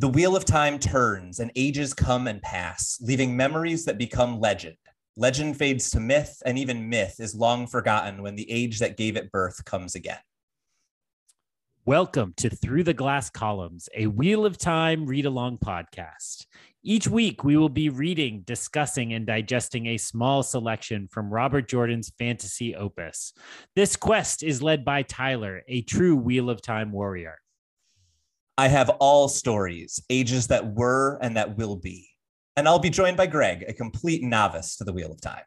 The wheel of time turns and ages come and pass, leaving memories that become legend. Legend fades to myth, and even myth is long forgotten when the age that gave it birth comes again. Welcome to Through the Glass Columns, a Wheel of Time read along podcast. Each week, we will be reading, discussing, and digesting a small selection from Robert Jordan's fantasy opus. This quest is led by Tyler, a true Wheel of Time warrior. I have all stories, ages that were and that will be. And I'll be joined by Greg, a complete novice to the Wheel of Time.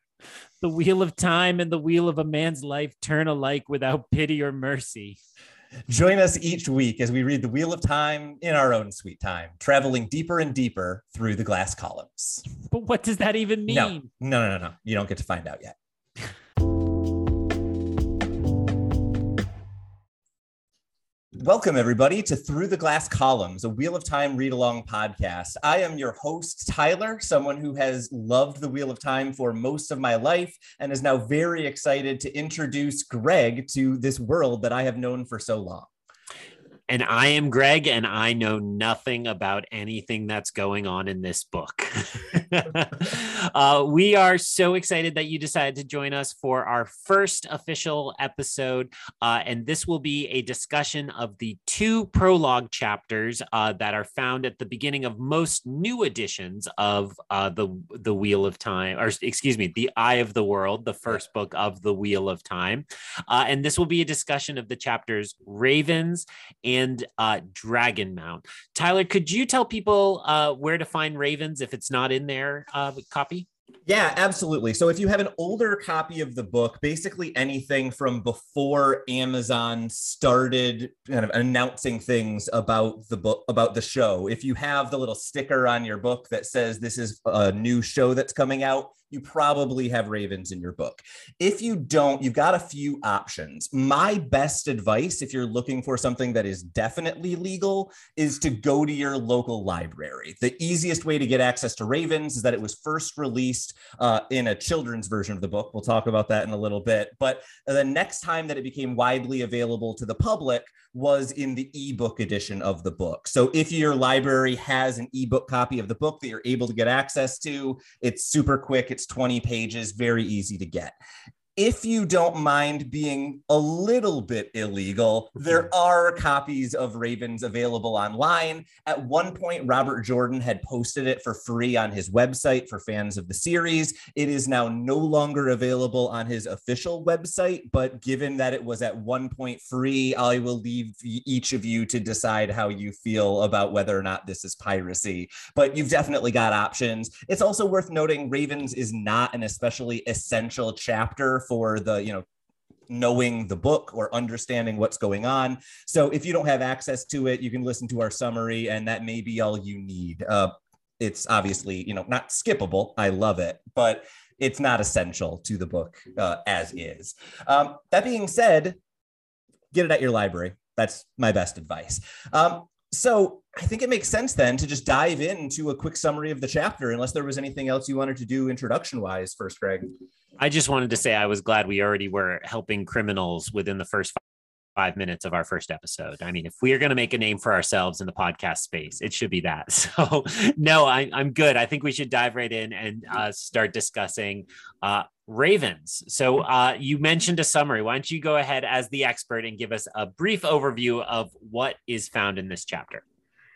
The Wheel of Time and the Wheel of a man's life turn alike without pity or mercy. Join us each week as we read the Wheel of Time in our own sweet time, traveling deeper and deeper through the glass columns. But what does that even mean? No, no, no, no. You don't get to find out yet. Welcome, everybody, to Through the Glass Columns, a Wheel of Time read along podcast. I am your host, Tyler, someone who has loved the Wheel of Time for most of my life and is now very excited to introduce Greg to this world that I have known for so long. And I am Greg, and I know nothing about anything that's going on in this book. uh, we are so excited that you decided to join us for our first official episode. Uh, and this will be a discussion of the two prologue chapters uh, that are found at the beginning of most new editions of uh, the, the Wheel of Time, or excuse me, The Eye of the World, the first book of the Wheel of Time. Uh, and this will be a discussion of the chapters Ravens and and uh, Dragonmount. Tyler, could you tell people uh, where to find Ravens if it's not in their uh, copy? Yeah, absolutely. So if you have an older copy of the book, basically anything from before Amazon started kind of announcing things about the book about the show, if you have the little sticker on your book that says this is a new show that's coming out, you probably have ravens in your book. If you don't, you've got a few options. My best advice, if you're looking for something that is definitely legal, is to go to your local library. The easiest way to get access to ravens is that it was first released uh, in a children's version of the book. We'll talk about that in a little bit. But the next time that it became widely available to the public was in the ebook edition of the book. So if your library has an ebook copy of the book that you're able to get access to, it's super quick. It's 20 pages, very easy to get if you don't mind being a little bit illegal, there mm-hmm. are copies of Ravens available online. At one point, Robert Jordan had posted it for free on his website for fans of the series. It is now no longer available on his official website, but given that it was at one point free, I will leave each of you to decide how you feel about whether or not this is piracy. But you've definitely got options. It's also worth noting Ravens is not an especially essential chapter for the you know knowing the book or understanding what's going on. So if you don't have access to it, you can listen to our summary, and that may be all you need. Uh, it's obviously you know not skippable. I love it, but it's not essential to the book uh, as is. Um, that being said, get it at your library. That's my best advice. Um, so I think it makes sense then to just dive into a quick summary of the chapter, unless there was anything else you wanted to do introduction wise first, Greg. I just wanted to say I was glad we already were helping criminals within the first five minutes of our first episode. I mean, if we are going to make a name for ourselves in the podcast space, it should be that. So, no, I, am good. I think we should dive right in and uh, start discussing uh, Ravens. So, uh, you mentioned a summary. Why don't you go ahead as the expert and give us a brief overview of what is found in this chapter?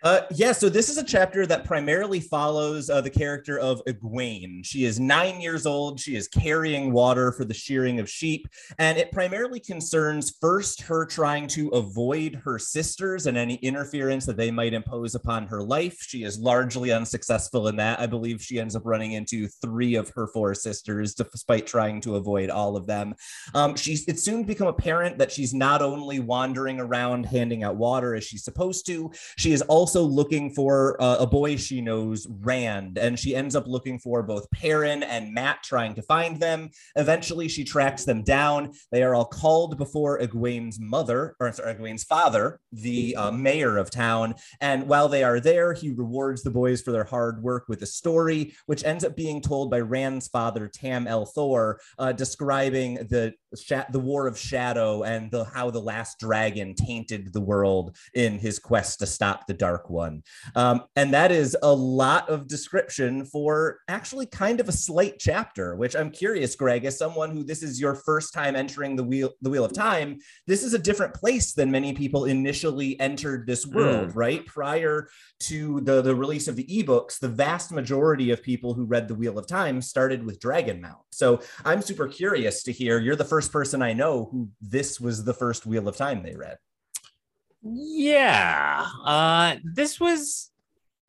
Uh, yeah, so this is a chapter that primarily follows uh, the character of Egwene. She is nine years old. She is carrying water for the shearing of sheep. And it primarily concerns first her trying to avoid her sisters and any interference that they might impose upon her life. She is largely unsuccessful in that. I believe she ends up running into three of her four sisters, despite trying to avoid all of them. Um, she's, it's soon become apparent that she's not only wandering around handing out water as she's supposed to, she is also also looking for uh, a boy she knows, Rand, and she ends up looking for both Perrin and Mat trying to find them. Eventually, she tracks them down. They are all called before Egwene's mother, or sorry, Egwene's father, the uh, mayor of town. And while they are there, he rewards the boys for their hard work with a story, which ends up being told by Rand's father, Tam al'Thor, uh, describing the the War of Shadow and the how the last dragon tainted the world in his quest to stop the Dark dark one. Um, and that is a lot of description for actually kind of a slight chapter, which I'm curious, Greg, as someone who this is your first time entering the wheel, the wheel of time, this is a different place than many people initially entered this world, mm. right? Prior to the, the release of the ebooks, the vast majority of people who read the Wheel of Time started with Dragonmount. So I'm super curious to hear. You're the first person I know who this was the first Wheel of Time they read. Yeah, uh, this was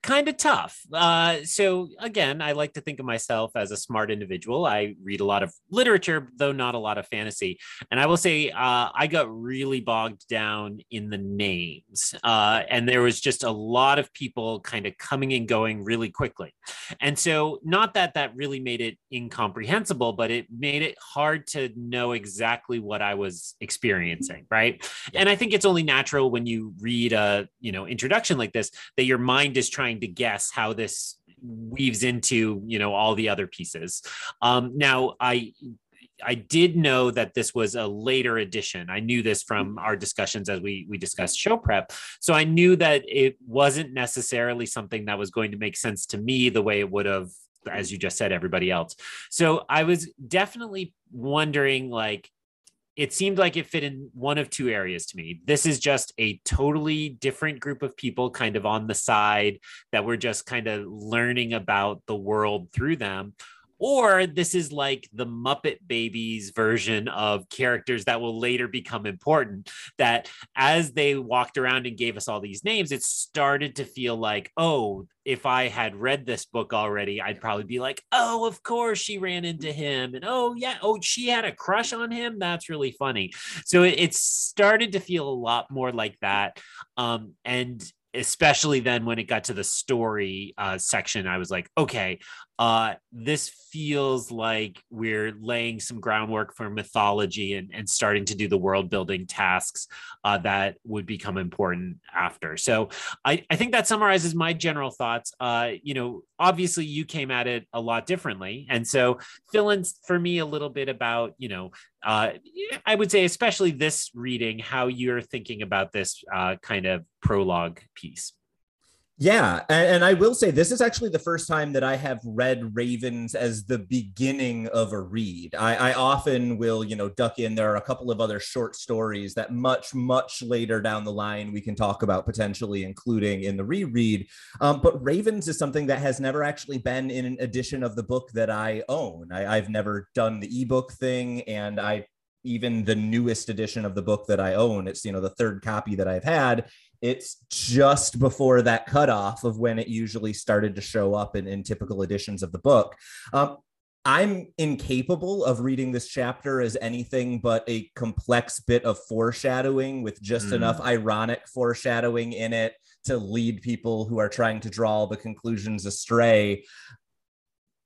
kind of tough. Uh, so again, I like to think of myself as a smart individual. I read a lot of literature, though not a lot of fantasy. And I will say, uh, I got really bogged down in the names, uh, and there was just a lot of people kind of coming and going really quickly. And so, not that that really made it incomprehensible, but it made it hard to know exactly what I was experiencing, right? And I think it's only natural when you read a you know introduction like this that your mind is trying trying to guess how this weaves into you know all the other pieces um now i I did know that this was a later edition. I knew this from our discussions as we we discussed show prep. So I knew that it wasn't necessarily something that was going to make sense to me the way it would have as you just said everybody else. So I was definitely wondering like it seemed like it fit in one of two areas to me. This is just a totally different group of people kind of on the side that we're just kind of learning about the world through them or this is like the Muppet Babies version of characters that will later become important. That as they walked around and gave us all these names, it started to feel like, oh, if I had read this book already, I'd probably be like, oh, of course she ran into him. And oh, yeah, oh, she had a crush on him. That's really funny. So it, it started to feel a lot more like that. Um, and especially then when it got to the story uh, section, I was like, okay, uh, this feels like we're laying some groundwork for mythology and, and starting to do the world building tasks uh, that would become important after. So I, I think that summarizes my general thoughts. Uh, you know, obviously you came at it a lot differently. And so fill in for me a little bit about, you know, uh, I would say, especially this reading, how you're thinking about this uh, kind of prologue piece. Yeah, and, and, I will say this is actually the first time that I have read Ravens as the beginning of a read. I, I, often will, you know, duck in. There are a couple of other short stories that much, much later down the line we can talk about potentially including in the reread. Um, but Ravens is something that has never actually been in an edition of the book that I own. I, I've never done the ebook thing, and I even the newest edition of the book that I own, it's you know the third copy that I've had it's just before that cutoff of when it usually started to show up in, in typical editions of the book. Um, I'm incapable of reading this chapter as anything but a complex bit of foreshadowing with just mm. enough ironic foreshadowing in it to lead people who are trying to draw the conclusions astray.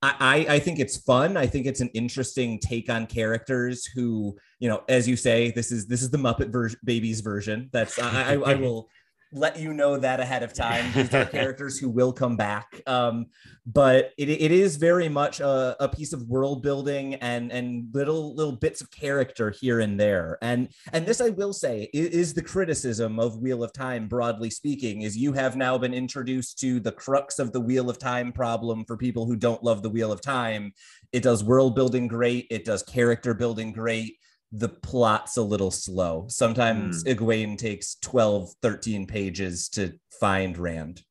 I, I think it's fun. I think it's an interesting take on characters who, you know, as you say, this is this is the Muppet ver- Babies version. That's I, I, I will let you know that ahead of time. These are characters who will come back. Um, but it, it is very much a, a, piece of world building and and little little bits of character here and there. And and this I will say is, is the criticism of Wheel of Time, broadly speaking, is you have now been introduced to the crux of the Wheel of Time problem for people who don't love the Wheel of Time. It does world building great. It does character building great the plot's a little slow. Sometimes mm. Egwene takes 12, 13 pages to find Rand.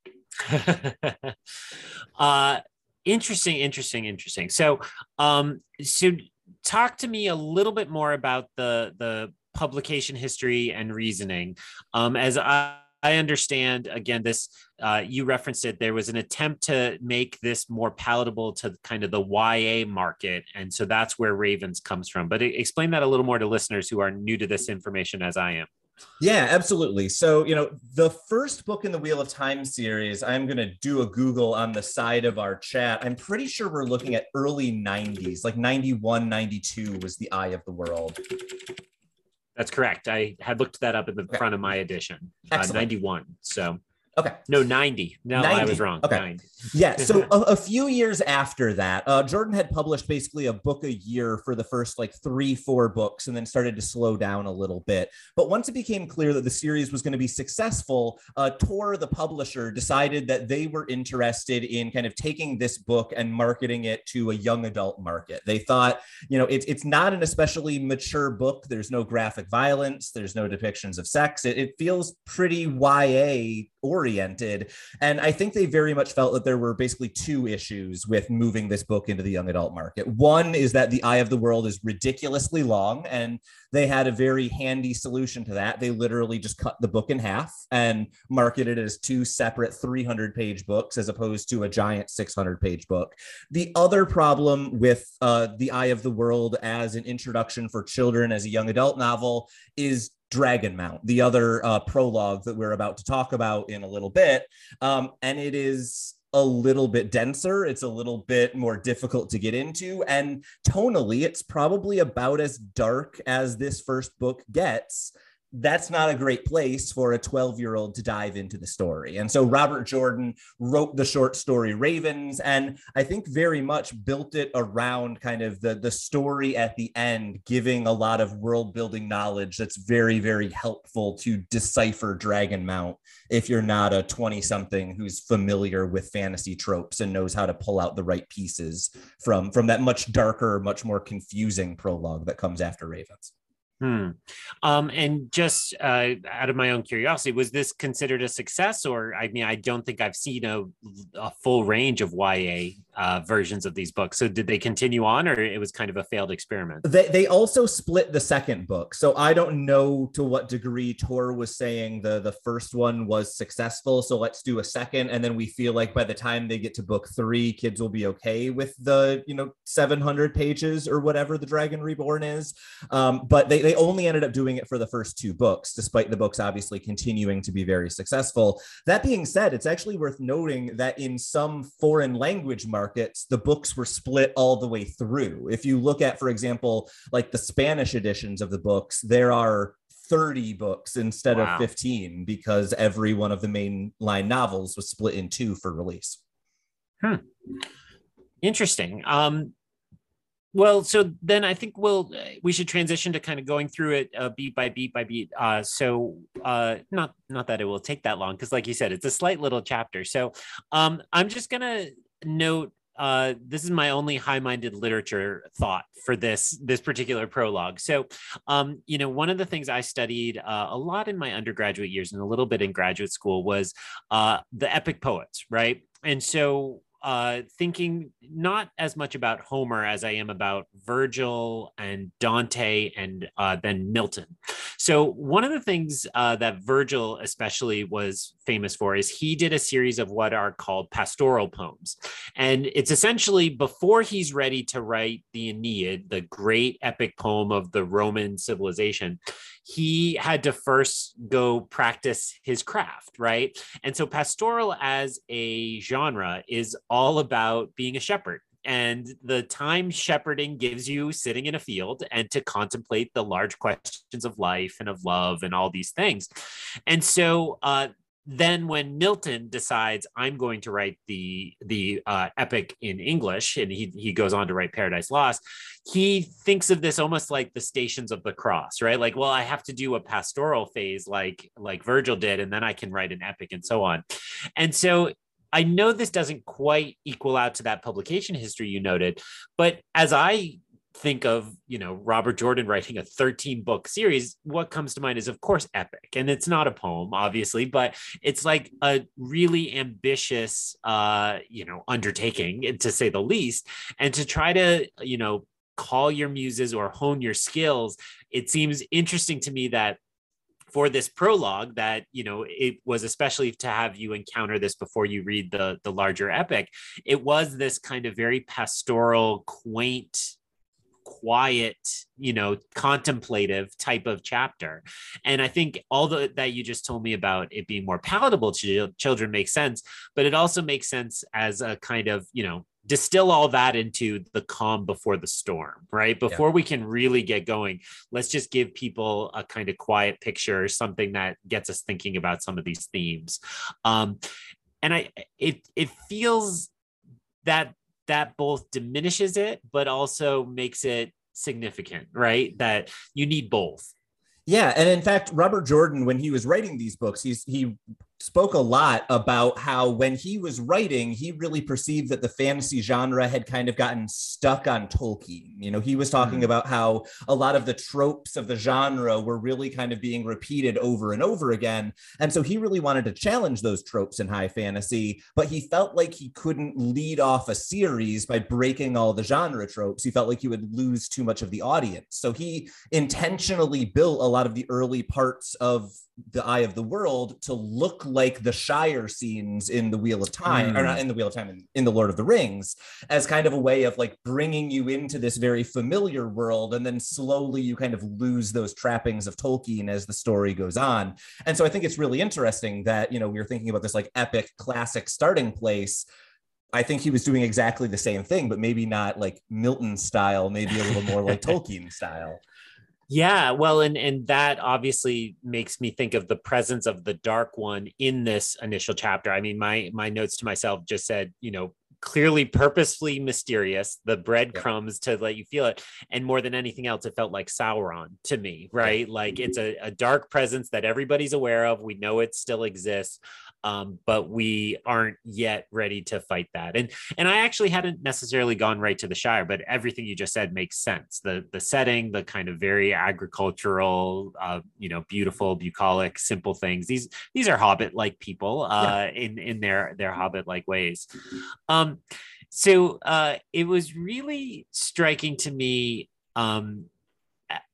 uh interesting, interesting, interesting. So um so talk to me a little bit more about the the publication history and reasoning. Um as I I understand again this uh, you referenced it there was an attempt to make this more palatable to kind of the YA market and so that's where Ravens comes from but explain that a little more to listeners who are new to this information as I am. Yeah, absolutely. So, you know, the first book in the Wheel of Time series, I'm going to do a Google on the side of our chat. I'm pretty sure we're looking at early 90s, like 91, 92 was The Eye of the World. That's correct. I had looked that up in the okay. front of my edition, uh, 91. So Okay. No, 90. No, 90. I was wrong. Okay. 90. Yeah. So a, a, few years after that, uh, Jordan had published basically a book a year for the first like three, four books, and then started to slow down a little bit. But once it became clear that the series was going to be successful, uh, Tor, the publisher, decided that they were interested in kind of taking this book and marketing it to a young adult market. They thought, you know, it's it's not an especially mature book. There's no graphic violence. There's no depictions of sex. It, it feels pretty YA oriented. And I think they very much felt that there were basically two issues with moving this book into the young adult market. One is that The Eye of the World is ridiculously long, and they had a very handy solution to that. They literally just cut the book in half and marketed it as two separate 300 page books as opposed to a giant 600 page book. The other problem with uh, The Eye of the World as an introduction for children as a young adult novel is Dragonmount, the other uh, prologue that we're about to talk about in a little bit. Um, and it is a little bit denser. It's a little bit more difficult to get into. And tonally, it's probably about as dark as this first book gets that's not a great place for a 12 year old to dive into the story. And so Robert Jordan wrote the short story Ravens, and I think very much built it around kind of the, the story at the end, giving a lot of world building knowledge that's very, very helpful to decipher Dragonmount if you're not a 20 something who's familiar with fantasy tropes and knows how to pull out the right pieces from, from that much darker, much more confusing prologue that comes after Ravens. Hmm. Um, and just uh, out of my own curiosity, was this considered a success? Or I mean, I don't think I've seen a, a full range of YA uh, versions of these books. So did they continue on, or it was kind of a failed experiment? They they also split the second book. So I don't know to what degree Tor was saying the the first one was successful. So let's do a second, and then we feel like by the time they get to book three, kids will be okay with the you know 700 pages or whatever the Dragon Reborn is. Um, but they they only ended up doing it for the first two books, despite the books obviously continuing to be very successful. That being said, it's actually worth noting that in some foreign language markets, the books were split all the way through. If you look at, for example, like the Spanish editions of the books, there are 30 books instead wow. of 15 because every one of the main line novels was split in two for release. Hmm. Interesting. Um, well, so then I think we'll we should transition to kind of going through it uh, beat by beat by beat. Uh, so uh, not not that it will take that long because, like you said, it's a slight little chapter. So um, I'm just gonna note uh, this is my only high-minded literature thought for this this particular prologue. So, um, you know, one of the things I studied uh, a lot in my undergraduate years and a little bit in graduate school was uh, the epic poets, right? And so uh, thinking not as much about Homer as I am about Virgil and Dante and uh, then Milton. So, one of the things uh, that Virgil especially was famous for is he did a series of what are called pastoral poems. And it's essentially before he's ready to write the Aeneid, the great epic poem of the Roman civilization, he had to first go practice his craft, right? And so pastoral as a genre is all about being a shepherd. And the time shepherding gives you sitting in a field and to contemplate the large questions of life and of love and all these things. And so uh, then when Milton decides I'm going to write the the uh, epic in English, and he he goes on to write Paradise Lost, he thinks of this almost like the Stations of the Cross, right? Like, well, I have to do a pastoral phase like like Virgil did, and then I can write an epic and so on. And so I know this doesn't quite equal out to that publication history you noted, but as I think of you know robert jordan writing a 13 book series what comes to mind is of course epic. And it's not a poem obviously but it's like a really ambitious uh you know undertaking to say the least. And to try to you know call your muses or hone your skills it seems interesting to me that for this prologue that you know it was especially to have you encounter this before you read the the larger epic it was this kind of very pastoral quaint quiet, you know, contemplative type of chapter. And I think all the, that you just told me about it being more palatable to children makes sense, but it also makes sense as a kind of, you know, distill all that into the calm before the storm, right? Before yeah. we can really get going, let's just give people a kind of quiet picture, something that gets us thinking about some of these themes. Um, and I, it, it feels that that both diminishes it, but also makes it significant, right? That you need both. Yeah, and in fact, Robert Jordan, when he was writing these books, he's he spoke a lot about how when he was writing, he really perceived that the fantasy genre had kind of gotten stuck on Tolkien. You know, he was talking mm. about how a lot of the tropes of the genre were really kind of being repeated over and over again. And so he really wanted to challenge those tropes in high fantasy, but he felt like he couldn't lead off a series by breaking all the genre tropes. He felt like he would lose too much of the audience. So he intentionally built a lot of the early parts of the eye of the world to look like the Shire scenes in the Wheel of Time, mm. or not in the Wheel of Time, in, in, the Lord of the Rings, as kind of a way of like bringing you into this very familiar world, and then slowly you kind of lose those trappings of Tolkien as the story goes on. And so I think it's really interesting that you know we are thinking about this like epic classic starting place. I think he was doing exactly the same thing, but maybe not like Milton style, maybe a little more like Tolkien style. Yeah, well, and and that obviously makes me think of the presence of the dark one in this initial chapter. I mean, my my notes to myself just said, you know, clearly purposefully mysterious, the breadcrumbs yeah. to let you feel it. And more than anything else, it felt like Sauron to me, right? Like it's mm-hmm. a, a dark presence that everybody's aware of. We know it still exists um, but we aren't yet ready to fight that. And and I actually hadn't necessarily gone right to the Shire, but everything you just said makes sense. The the setting, the kind of very agricultural, uh, you know, beautiful, bucolic, simple things. These these are Hobbit like people uh, yeah. in in their their Hobbit like ways. Um, so uh, it was really striking to me um,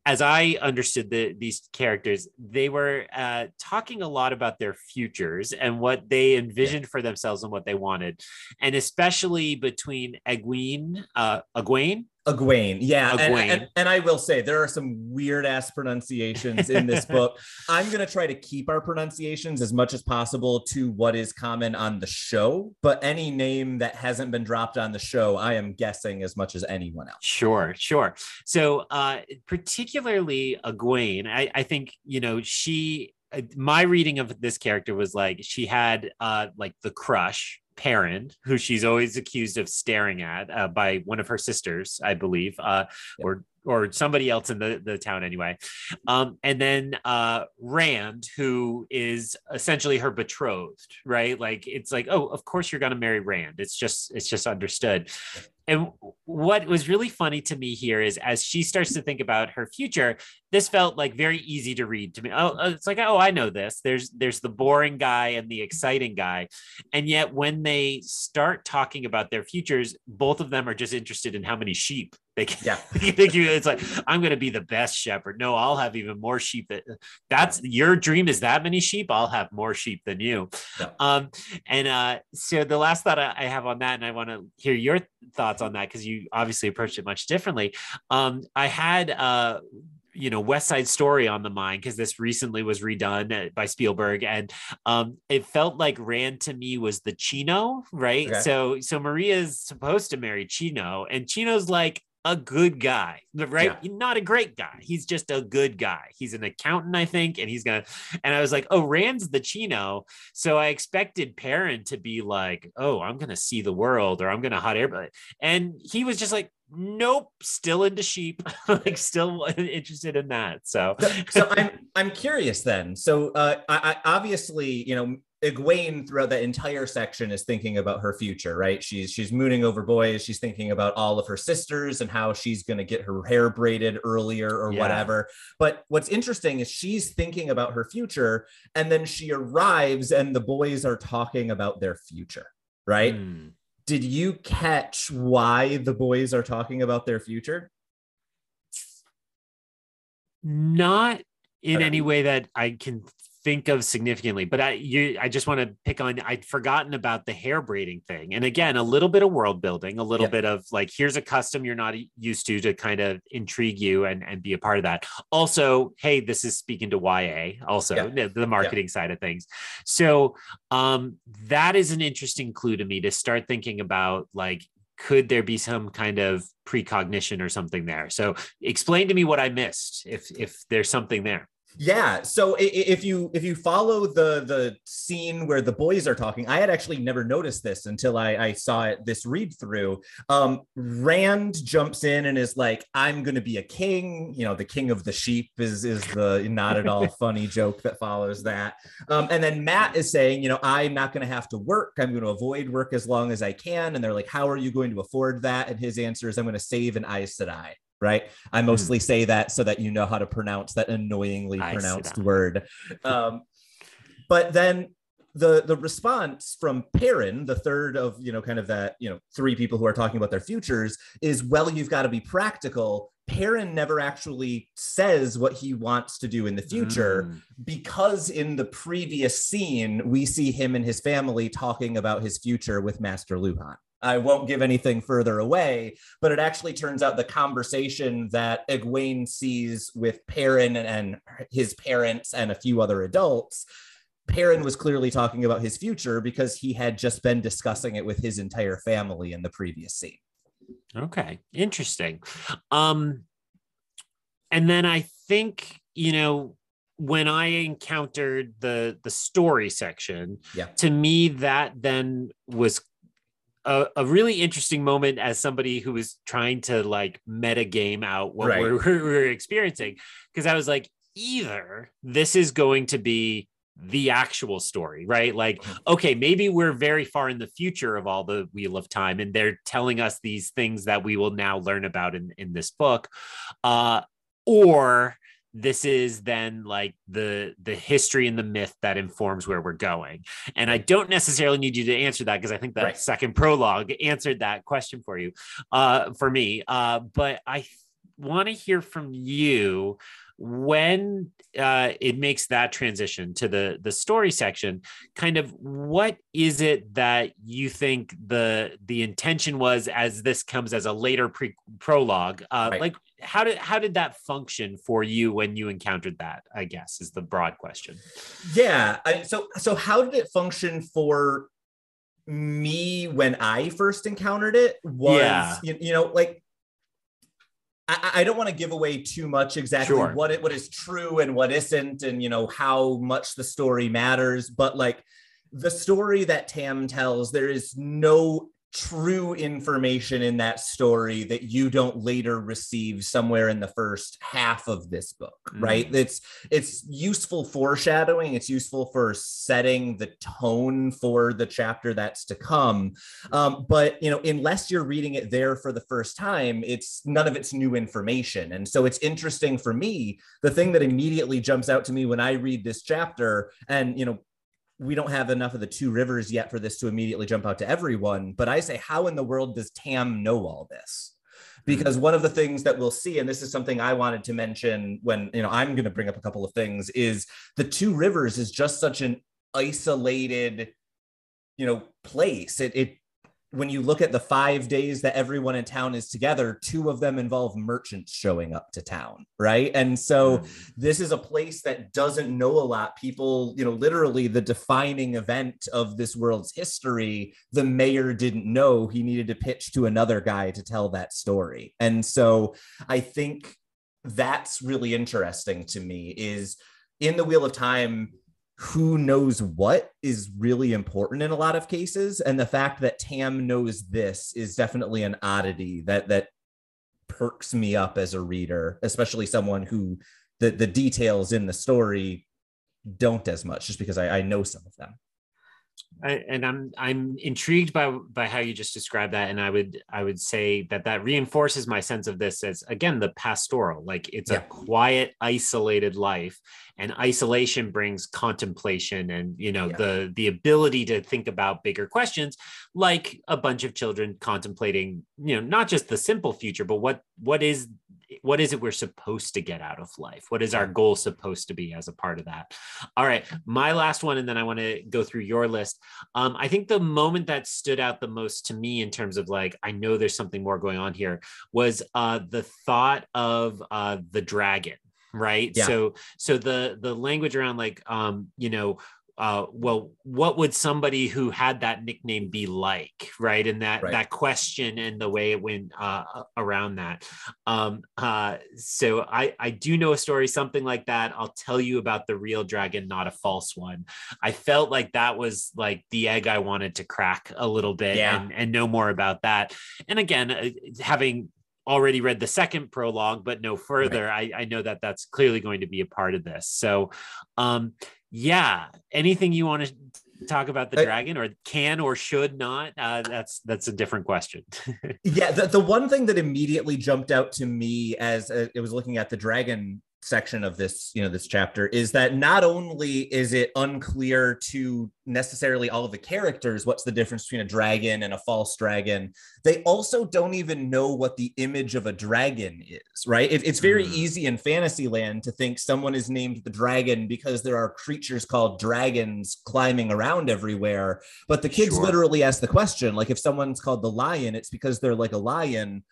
as I understood the, these characters, they were uh, talking a lot about their futures and what they envisioned yeah. for themselves and what they wanted, and especially between Egwene, uh, Egwene, Egwene, yeah, Egwene. And, and, and, I will say there are some weird ass pronunciations in this book. I'm gonna try to keep our pronunciations as much as possible to what is common on the show, but any name that hasn't been dropped on the show, I am guessing as much as anyone else. Sure, sure. So, uh, particularly Egwene, I, I think you know she. Uh, my reading of this character was like she had uh, like the crush Perrin, who she's always accused of staring at uh, by one of her sisters, I believe, uh, or or somebody else in the, the town anyway. Um, and then uh, Rand, who is essentially her betrothed, right? Like it's like, oh, of course you're gonna marry Rand. It's just it's just understood. And what was really funny to me here is as she starts to think about her future, this felt like very easy to read to me. Oh, uh, it's like, oh, I know this. There's there's the boring guy and the exciting guy. And yet when they start talking about their futures, both of them are just interested in how many sheep they can, yeah. it's like, I'm going to be the best shepherd. No, I'll have even more sheep. That, that's your dream is that many sheep. I'll have more sheep than you. Yeah. Um, and uh, so the last thought I have on that, and I want to hear your thoughts on that because you obviously approached it much differently. Um, I had uh, you know West Side Story on the mind because this recently was redone by Spielberg, and um, it felt like Rand to me was the Chino, right? Okay. So so Maria is supposed to marry Chino, and Chino's like a good guy, right? Yeah. Not a great guy. He's just a good guy. He's an accountant, I think, and he's gonna. And I was like, oh, Rand's the Chino, so I expected Perrin to be like, oh, I'm gonna see the world, or I'm gonna hot air, and he was just like, nope still into sheep like still interested in that so so, so i'm i'm curious then so uh I, I obviously you know Egwene throughout that entire section is thinking about her future, right? She's she's mooning over boys. She's thinking about all of her sisters and how she's going to get her hair braided earlier or yeah. whatever. But what's interesting is she's thinking about her future, and then she arrives, and the boys are talking about their future, right? Mm did you catch why the boys are talking about their future? Not in any way that I can think of significantly but i you i just want to pick on i'd forgotten about the hair braiding thing and again a little bit of world building a little yeah. bit of like here's a custom you're not used to to kind of intrigue you and and be a part of that also hey this is speaking to ya also yeah. the, marketing yeah. side of things so um that is an interesting clue to me to start thinking about like could there be some kind of precognition or something there? So explain to me what I missed if if there's something there. Yeah. So if you if you follow the the scene where the boys are talking, I had actually never noticed this until I, I saw it this read through. Um, Rand jumps in and is like, "I'm going to be a king." You know, the king of the sheep is is the not at all funny joke that follows that. Um, and then Mat is saying, "You know, I'm not going to have to work. I'm going to avoid work as long as I can." And they're like, "How are you going to afford that?" And his answer is, "I'm going to save an Aes Sedai." Right? I hmm. mostly say that so that you know how to pronounce that annoyingly I pronounced word. Um, but then the the response from Perrin, the third of you know kind of that you know three people who are talking about their futures, is well, you've got to be practical. Perrin never actually says what he wants to do in the future mm. because in the previous scene we see him and his family talking about his future with Master Luhhan. I won't give anything further away, but it actually turns out the conversation that Egwene sees with Perrin and his parents and a few other adults, Perrin was clearly talking about his future because he had just been discussing it with his entire family in the previous scene. Okay, interesting. Um, and then I think you know when I encountered the the story section, yeah. to me that then was a, a, really interesting moment as somebody who was trying to like meta game out what right. we're, we're experiencing because I was like, either this is going to be the actual story, right? Like, mm-hmm. okay, maybe we're very far in the future of all the Wheel of Time, and they're telling us these things that we will now learn about in, in this book. Uh, or this is then like the the history and the myth that informs where we're going and i don't necessarily need you to answer that because i think that right. second prologue answered that question for you uh for me uh but i want to hear from you when uh, it makes that transition to the the story section kind of what is it that you think the the intention was as this comes as a later pre prologue uh, right. like how did how did that function for you when you encountered that i guess is the broad question yeah I, so so how did it function for me when i first encountered it was yeah. you, you know like I, I don't want to give away too much exactly sure. what it what is true and what isn't, and you know how much the story matters. But like the story that Tam tells, there is no true information in that story that you don't later receive somewhere in the first half of this book mm. right? It's it's useful foreshadowing it's useful for setting the tone for the chapter that's to come. Um, but you know unless you're reading it there for the first time it's none of it's new information. And so it's interesting for me the thing that immediately jumps out to me when i read this chapter and you know we don't have enough of the two rivers yet for this to immediately jump out to everyone. But I say, how in the world does Tam know all this? Hmm. Because one of the things that we'll see, and this is something I wanted to mention when you know I'm going to bring up a couple of things, is the two rivers is just such an isolated, you know, place. It it when you look at the five days that everyone in town is together, two of them involve merchants showing up to town, right? And so mm. this is a place that doesn't know a lot. People, you know, literally the defining event of this world's history, the mayor didn't know he needed to pitch to another guy to tell that story. And so I think that's really interesting to me is in the Wheel of Time who knows what is really important in a lot of cases. And the fact that tam knows this is definitely an oddity that that perks me up as a reader especially someone who the the details in the story don't as much just because I, I know some of them I, and I'm I'm intrigued by by how you just described that, and I would I would say that that reinforces my sense of this as again the pastoral, like it's yeah. a quiet, isolated life, and isolation brings contemplation and you know yeah. the the ability to think about bigger questions, like a bunch of children contemplating you know not just the simple future, but what what is what is it we're supposed to get out of life? What is our goal supposed to be as a part of that? All right, my last one, and then I want to go through your list. Um, I think the moment that stood out the most to me in terms of like, I know there's something more going on here was uh, the thought of uh, the dragon right yeah. so so the the language around like um you know uh, well, what would somebody who had that nickname be like, right? And that Right. that question and the way it went uh, around that. Um, uh, so I I do know a story something like that. I'll tell you about the real dragon, not a false one. I felt like that was like the egg I wanted to crack a little bit Yeah. and and know more about that. And again, uh, having already read the second prologue but no further I, I know that that's clearly going to be a part of this so um yeah. Anything you want to talk about the dragon or can or should not? Uh that's that's a different question. Yeah, the, the one thing that immediately jumped out to me as uh, it was looking at the dragon section of this, you know, this chapter is that not only is it unclear to necessarily all of the characters what's the difference between a dragon and a false dragon, they also don't even know what the image of a dragon is, right? It, it's very Mm. easy in Fantasyland to think someone is named the dragon because there are creatures called dragons climbing around everywhere. But the kids Sure. literally ask the question like, if someone's called the lion, it's because they're like a lion.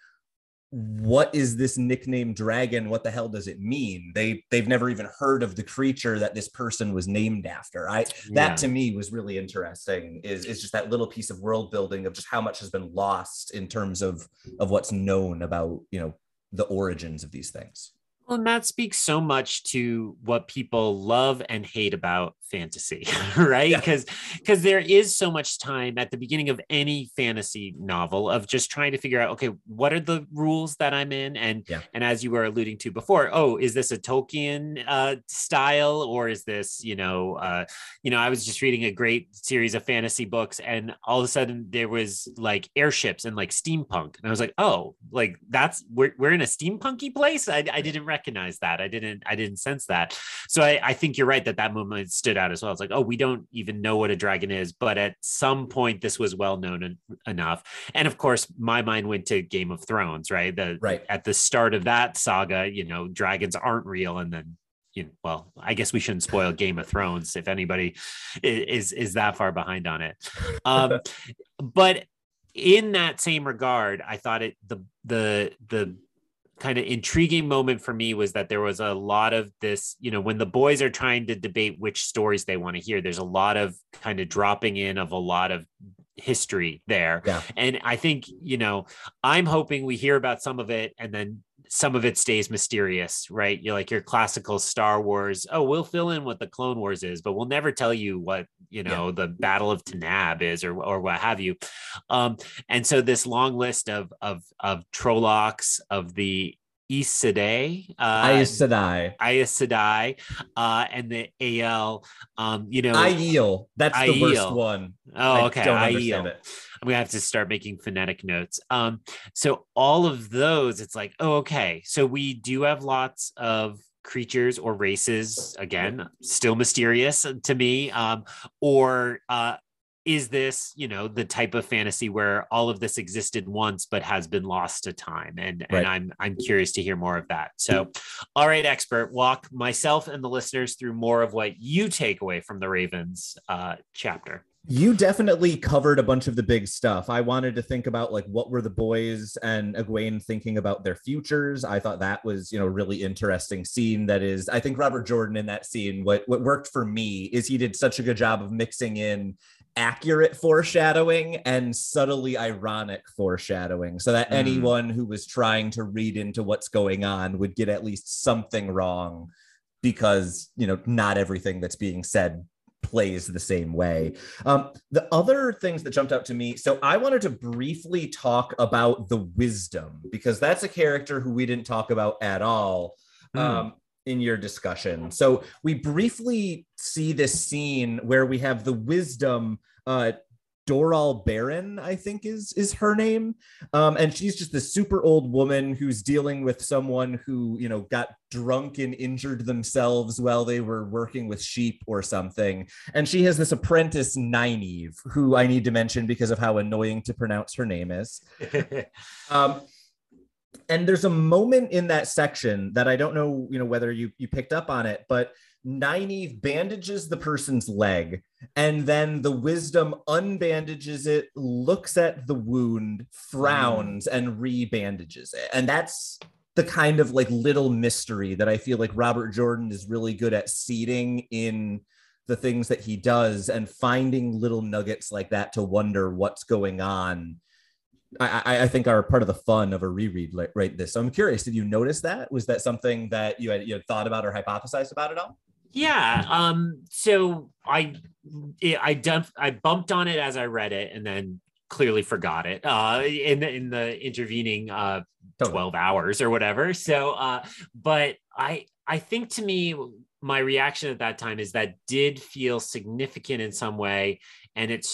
What is this nickname dragon? What the hell does it mean? They they've never even heard of the creature that this person was named after. I that to me was really interesting. Is is just that little piece of world building of just how much has been lost in terms of of what's known about you know the origins of these things. Well, and that speaks so much to what people love and hate about fantasy, right? Yeah. Because because there is so much time at the beginning of any fantasy novel of just trying to figure out, okay, what are the rules that I'm in, and Yeah. and as you were alluding to before, oh, is this a Tolkien uh, style or is this, you know, uh, you know, I was just reading a great series of fantasy books, and all of a sudden there was like airships and like steampunk, and I was like, oh, like that's we're we're in a steampunky place. I, I didn't recognize that. I didn't I didn't sense that. So I, I think you're right that that moment stood out as well. It's like, oh, we don't even know what a dragon is, but at some point this was well known en- enough. And of course, my mind went to Game of Thrones, right? The Right. at the start of that saga, you know, dragons aren't real, and then you know, well, I guess we shouldn't spoil Game of Thrones if anybody is is that far behind on it. Um, but in that same regard, I thought it the the the kind of intriguing moment for me was that there was a lot of this, you know, when the boys are trying to debate which stories they want to hear, there's a lot of kind of dropping in of a lot of history there. Yeah. And I think, you know, I'm hoping we hear about some of it and then some of it stays mysterious, right? You're like your classical Star Wars. Oh, we'll fill in what the Clone Wars is, but we'll never tell you what, you know, the Battle of Tanaab is or, or what have you. Um, and so this long list of of of Trollocs of the Aes Sedai, uh, Aes Sedai. Aes Sedai, uh, and the AL. Um, you know, Aiel. That's the worst one. oh, I okay, Aiel. understand it. I'm gonna have to start making phonetic notes. Um, so all of those, it's like, oh, okay. So we do have lots of creatures or races. Again, still mysterious to me. Um, or uh, is this, you know, the type of fantasy where all of this existed once but has been lost to time? And Right. and I'm I'm curious to hear more of that. So, all right, expert, walk myself and the listeners through more of what you take away from the Ravens uh, chapter. You definitely covered a bunch of the big stuff. I wanted to think about like what were the boys and Egwene thinking about their futures. I thought that was, you know, really interesting scene. That is, I think Robert Jordan in that scene, what what worked for me is he did such a good job of mixing in accurate foreshadowing and subtly ironic foreshadowing so that Mm. anyone who was trying to read into what's going on would get at least something wrong because, you know, not everything that's being said plays the same way. Um, the other things that jumped out to me, so I wanted to briefly talk about the wisdom because that's a character who we didn't talk about at all Hmm. um, in your discussion. So we briefly see this scene where we have the wisdom. Uh, Doral Barran, I think is is her name, um, and she's just this super old woman who's dealing with someone who you know got drunk and injured themselves while they were working with sheep or something. And she has this apprentice Nynaeve, who I need to mention because of how annoying to pronounce her name is. Um, and there's a moment in that section that I don't know, you know, whether you you picked up on it, but Nynaeve bandages the person's leg, and then the wisdom unbandages it, looks at the wound, frowns, and rebandages it. And that's the kind of like little mystery that I feel like Robert Jordan is really good at seeding in the things that he does and finding little nuggets like that to wonder what's going on I, I, think are part of the fun of a reread right this. So i'm curious did you notice that? Was that something that you had, you had thought about or hypothesized about at all? Yeah um so i i done i bumped on it as i read it and then clearly forgot it uh in the in the intervening uh 12 hours or whatever. So uh but i i think to me my reaction at that time is that did feel significant in some way and it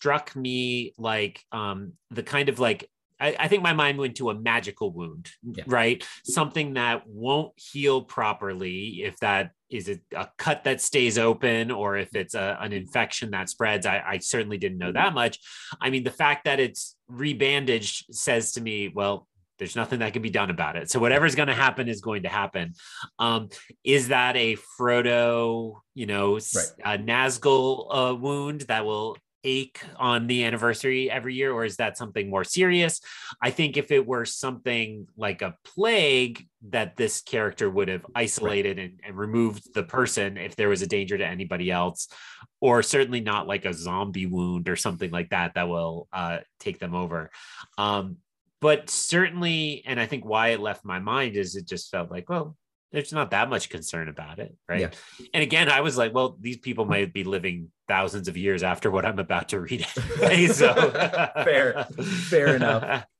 struck me like um the kind of like I, I think my mind went to a magical wound yeah. right something that won't heal properly if that is a, a cut that stays open or if it's a, an infection that spreads I, I certainly didn't know that much i mean the fact that it's rebandaged says to me well there's nothing that can be done about it. So whatever's going to happen is going to happen. Um, is that a Frodo, you know, right. a Nazgul uh, wound that will ache on the anniversary every year, or is that something more serious? I think if it were something like a plague, that this character would have isolated right. and, and removed the person if there was a danger to anybody else, or certainly not like a zombie wound or something like that that will uh, take them over. Um, but certainly, and I think why it left my mind is it just felt like, well, there's not that much concern about it, right? Yeah. And again, I was like, well, these people might be living thousands of years after what I'm about to read. so fair, fair enough.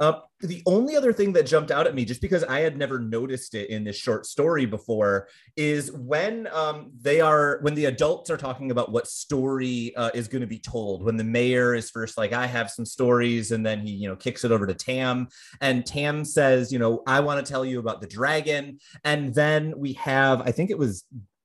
Uh, the only other thing that jumped out at me, just because I had never noticed it in this short story before, is when um, they are when the adults are talking about what story uh, is going to be told. When the mayor is first like, "I have some stories," and then he, you know, kicks it over to Tam, and Tam says, "You know, I want to tell you about the dragon," and then we have, I think it was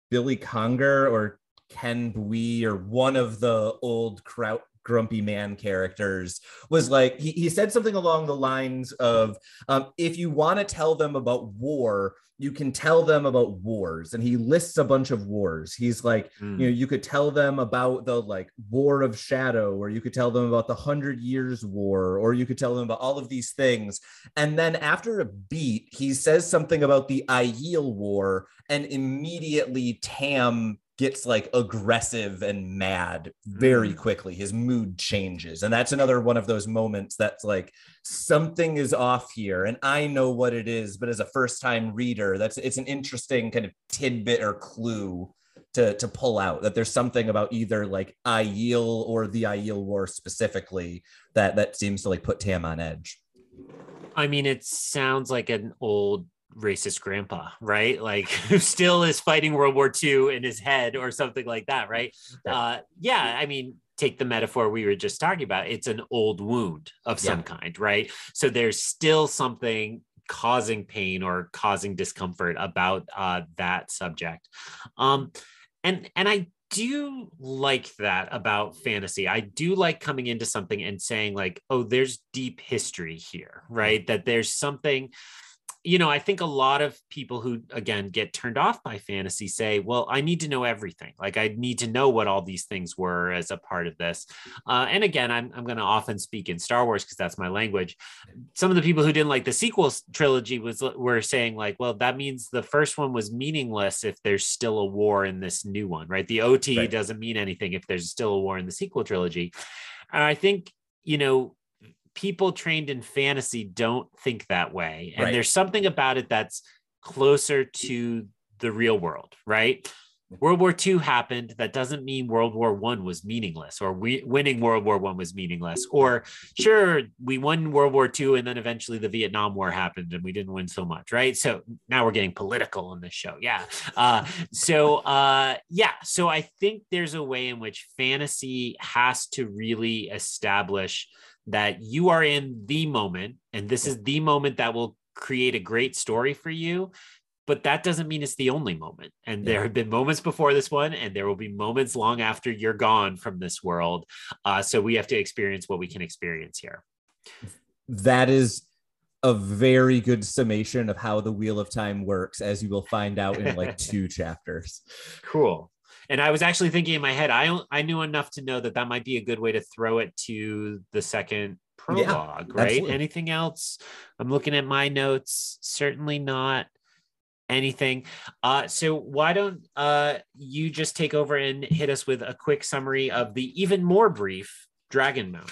Billy Congar or Cenn Buie or one of the old Kraut grumpy man characters was like he, he said something along the lines of um, if you want to tell them about war you can tell them about wars. And he lists a bunch of wars. He's like mm. you know you could tell them about the like war of shadow or you could tell them about the hundred years war or you could tell them about all of these things. And then after a beat he says something about the Aiel war and immediately tam gets like aggressive and mad very mm. quickly. His mood changes. And that's another one of those moments that's like something is off here and I know what it is, but as a first-time reader, that's it's an interesting kind of tidbit or clue to to pull out that there's something about either like Aiel or the Aiel war specifically that that seems to like put Tam on edge. I mean, it sounds like an old racist grandpa, right? Like who still is fighting World War II in his head or something like that, right? Uh, yeah, I mean, take the metaphor we were just talking about. It's an old wound of some yeah. kind, right? So there's still something causing pain or causing discomfort about uh, that subject. Um, and and I do like that about fantasy. I do like coming into something and saying like, oh, there's deep history here, right? That there's something you know, I think a lot of people who, again, get turned off by fantasy say, well, I need to know everything. Like, I need to know what all these things were as a part of this. Uh, and again, I'm, I'm going to often speak in Star Wars because that's my language. Some of the people who didn't like the sequel trilogy was were saying, like, well, that means the first one was meaningless if there's still a war in this new one, right? The OT right. doesn't mean anything if there's still a war in the sequel trilogy. And I think, you know, people trained in fantasy don't think that way. And right. there's something about it that's closer to the real world, right? World War II happened. That doesn't mean World War One was meaningless, or we, winning World War One was meaningless. Or sure, we won World War II, and then eventually the Vietnam War happened, and we didn't win so much, right? So now we're getting political in this show, yeah. Uh, so uh, yeah, so I think there's a way in which fantasy has to really establish that you are in the moment and this is the moment that will create a great story for you but that doesn't mean it's the only moment. And yeah. there have been moments before this one and there will be moments long after you're gone from this world. Uh, so we have to experience what we can experience here. That is a very good summation of how the wheel of time works as you will find out in like two chapters. Cool and I was actually thinking in my head, I I knew enough to know that that might be a good way to throw it to the second prologue, yeah, right? Absolutely. Anything else? I'm looking at my notes. Certainly not. anything. Uh, so why don't uh, you just take over and hit us with a quick summary of the even more brief Dragonmount?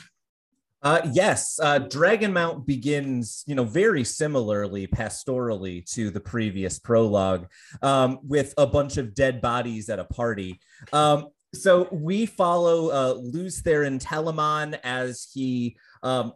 Uh, yes, uh, Dragonmount begins, you know, very similarly pastorally to the previous prologue, um, with a bunch of dead bodies at a party. Um, so we follow uh, Lews Therin Telamon as he um,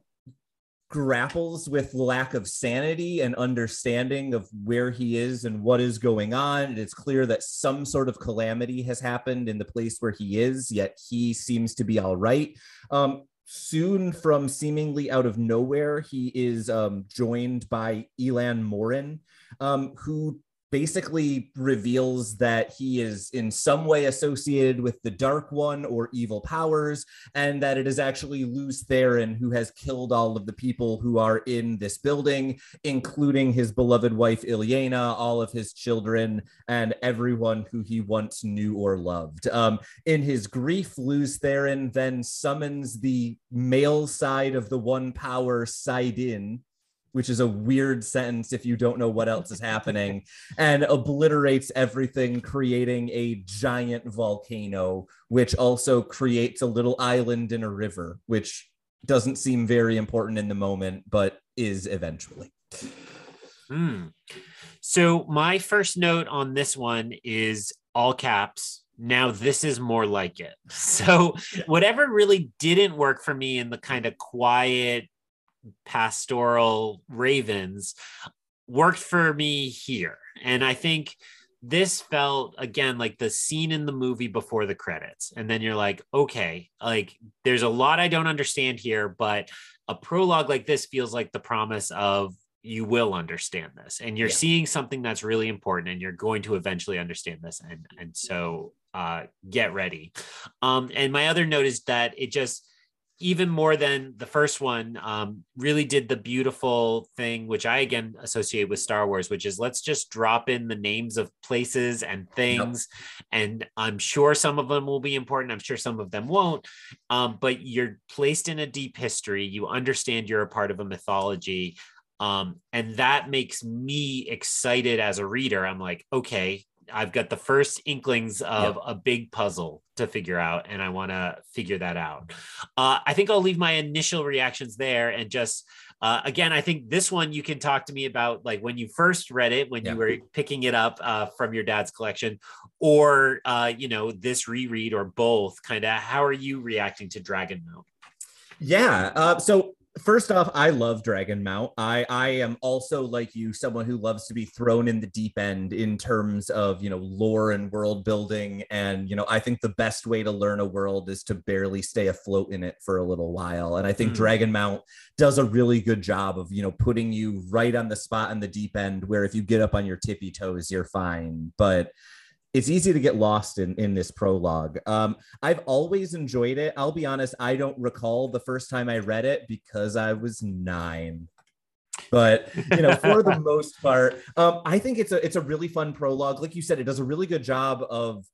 grapples with lack of sanity and understanding of where he is and what is going on. It's clear that some sort of calamity has happened in the place where he is, yet he seems to be all right. Um, soon, from seemingly out of nowhere, he is um, joined by Elan Morin, um, who basically reveals that he is in some way associated with the Dark One or evil powers, and that it is actually Lews Therin who has killed all of the people who are in this building, including his beloved wife Ilyena, all of his children, and everyone who he once knew or loved. Um, in his grief, Lews Therin then summons the male side of the One Power saidin, which is a weird sentence if you don't know what else is happening, and obliterates everything, creating a giant volcano, which also creates a little island in a river, which doesn't seem very important in the moment, but is eventually. Hmm. So, my first note on this one is all caps. Now, this is more like it. So, whatever really didn't work for me in the kind of quiet, pastoral ravens worked for me here. And I think this felt again like the scene in the movie before the credits. And then you're like, okay, like there's a lot I don't understand here, but a prologue like this feels like the promise of you will understand this and you're yeah. seeing something that's really important and you're going to eventually understand this and and so uh get ready um and my other note is that it just even more than the first one, um, really did the beautiful thing, which I again associate with Star Wars, which is let's just drop in the names of places and things. And I'm sure some of them will be important. I'm sure some of them won't. Um, but you're placed in a deep history. You understand you're a part of a mythology. Um, and that makes me excited as a reader. I'm like, okay, I've got the first inklings of yep. a big puzzle to figure out, and I want to figure that out. Uh, I think I'll leave my initial reactions there and just. Uh, again, I think this one you can talk to me about like when you first read it, when you were picking it up uh, from your dad's collection, or uh, you know this reread, or both. Kind of, how are you reacting to Dragonmount? Yeah. Uh, so first off, I love Dragonmount. I I am also like you, someone who loves to be thrown in the deep end in terms of you know lore and world building. And you know, I think the best way to learn a world is to barely stay afloat in it for a little while. And I think mm. Dragonmount does a really good job of you know putting you right on the spot in the deep end, where if you get up on your tippy toes, you're fine. But it's easy to get lost in in this prologue. Um, I've always enjoyed it. I'll be honest, I don't recall the first time I read it because I was nine. But you know, for the most part, um, I think it's a it's a really fun prologue. Like you said, it does a really good job of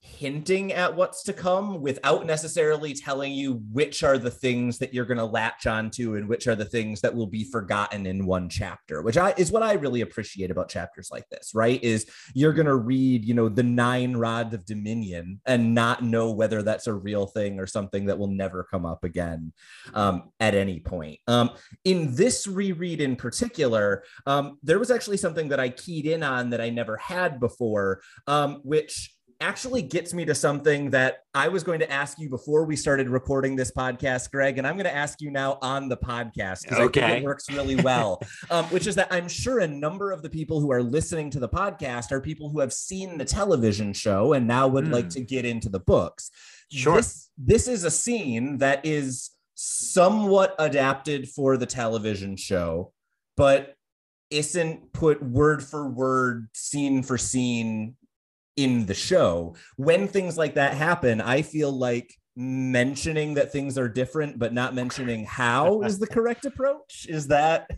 hinting at what's to come without necessarily telling you which are the things that you're going to latch onto and which are the things that will be forgotten in one chapter which i is what i really appreciate about chapters like this right? Is you're going to read you know the nine rods of dominion and not know whether that's a real thing or something that will never come up again um, at any point. Um, in this reread in particular um, there was actually something that i keyed in on that i never had before um, which actually gets me to something that I was going to ask you before we started recording this podcast, Greg, and I'm going to ask you now on the podcast because okay. I think it works really well. um, which is that I'm sure a number of the people who are listening to the podcast are people who have seen the television show and now would mm. like hmm. to get into the books. Sure. This, this is a scene that is somewhat adapted for the television show, but isn't put word for word, scene for scene in the show. When things like that happen, I feel like mentioning that things are different but not mentioning how is the correct approach. Is that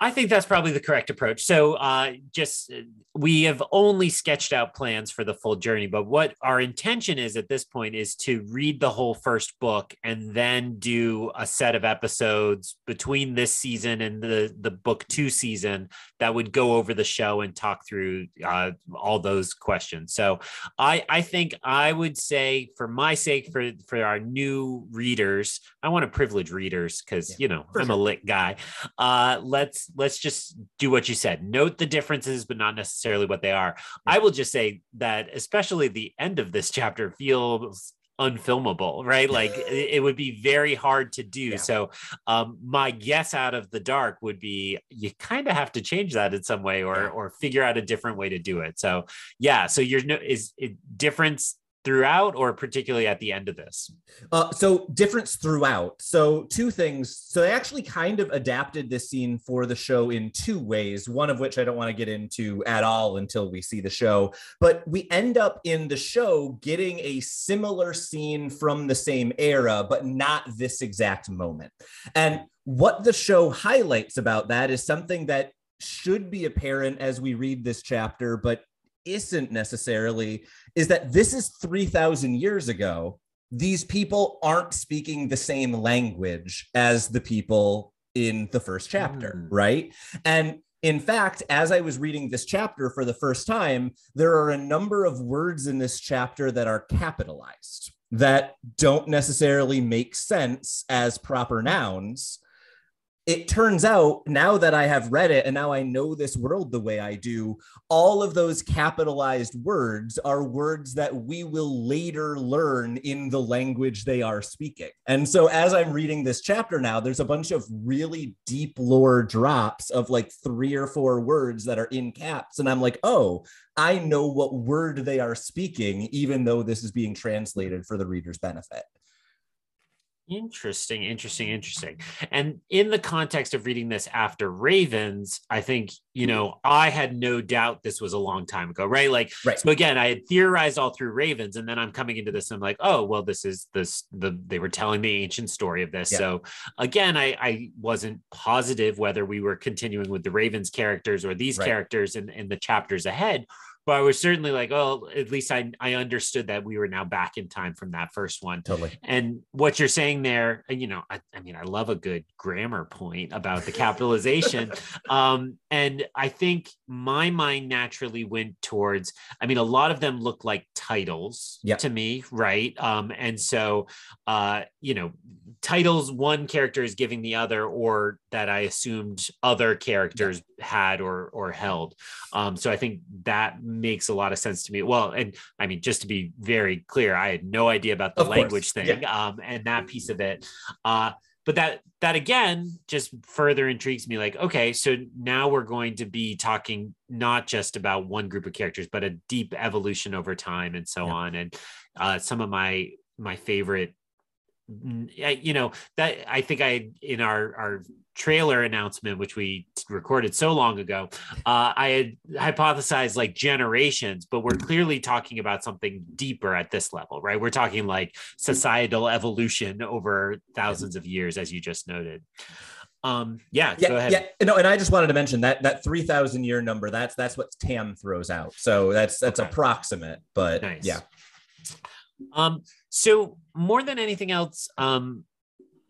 I think that's probably the correct approach. So, uh, just uh, we have only sketched out plans for the full journey, but what our intention is at this point is to read the whole first book and then do a set of episodes between this season and the the book two season that would go over the show and talk through uh, all those questions. So, I I think I would say for my sake for for our new readers, I want to privilege readers because yeah, you know I'm sure. a lit guy. Uh, let's let's just do what you said. Note the differences, but not necessarily what they are. I will just say that especially the end of this chapter feels unfilmable right like it would be very hard to do yeah. so um my guess out of the dark would be you kind of have to change that in some way or or figure out a different way to do it so yeah so you're no is it difference throughout or particularly at the end of this? Uh, so difference throughout. So two things. So they actually kind of adapted this scene for the show in two ways, one of which I don't want to get into at all until we see the show. But we end up in the show getting a similar scene from the same era, but not this exact moment. And what the show highlights about that is something that should be apparent as we read this chapter, but isn't necessarily is that this is 3000 years ago these people aren't speaking the same language as the people in the first chapter mm. right and in fact, as I was reading this chapter for the first time, there are a number of words in this chapter that are capitalized that don't necessarily make sense as proper nouns it turns out now that I have read it and now I know this world the way I do, all of those capitalized words are words that we will later learn in the language they are speaking. And so as I'm reading this chapter now, there's a bunch of really deep lore drops of like three or four words that are in caps. And I'm like, oh, I know what word they are speaking, even though this is being translated for the reader's benefit. Interesting, interesting, interesting. And in the context of reading this after Ravens, I think, you hmm. know, I had no doubt this was a long time ago, right? Like, right. so again, I had theorized all through Ravens, and then I'm coming into this and I'm like, oh, well, this is this, the, they were telling the ancient story of this. Yeah. So again, I, I wasn't positive whether we were continuing with the Ravens characters or these right. characters in, in the chapters ahead but I was certainly like, oh, at least I, I understood that we were now back in time from that first one. Totally. And what you're saying there, you know, I, I mean, I love a good grammar point about the capitalization. um, and I think my mind naturally went towards, I mean, a lot of them look like titles yep. to me, right? Um, and so, uh, you know, titles one character is giving the other, or that I assumed other characters yep. had or or held. Um, so I think that makes a lot of sense to me. Well, and I mean, just to be very clear, I had no idea about the of language course. thing yeah. um, and that piece of it. Uh, but that that again just further intrigues me like okay so now we're going to be talking not just about one group of characters but a deep evolution over time and so yeah. on and uh, some of my my favorite you know that i think i in our our trailer announcement which we recorded so long ago uh, i had hypothesized like generations but we're clearly talking about something deeper at this level right? We're talking like societal evolution over thousands of years as you just noted. Um yeah, yeah go ahead. yeah no and i just wanted to mention that that 3000 year number that's that's what tam throws out. So that's that's okay. approximate but nice. yeah. Um so more than anything else, um,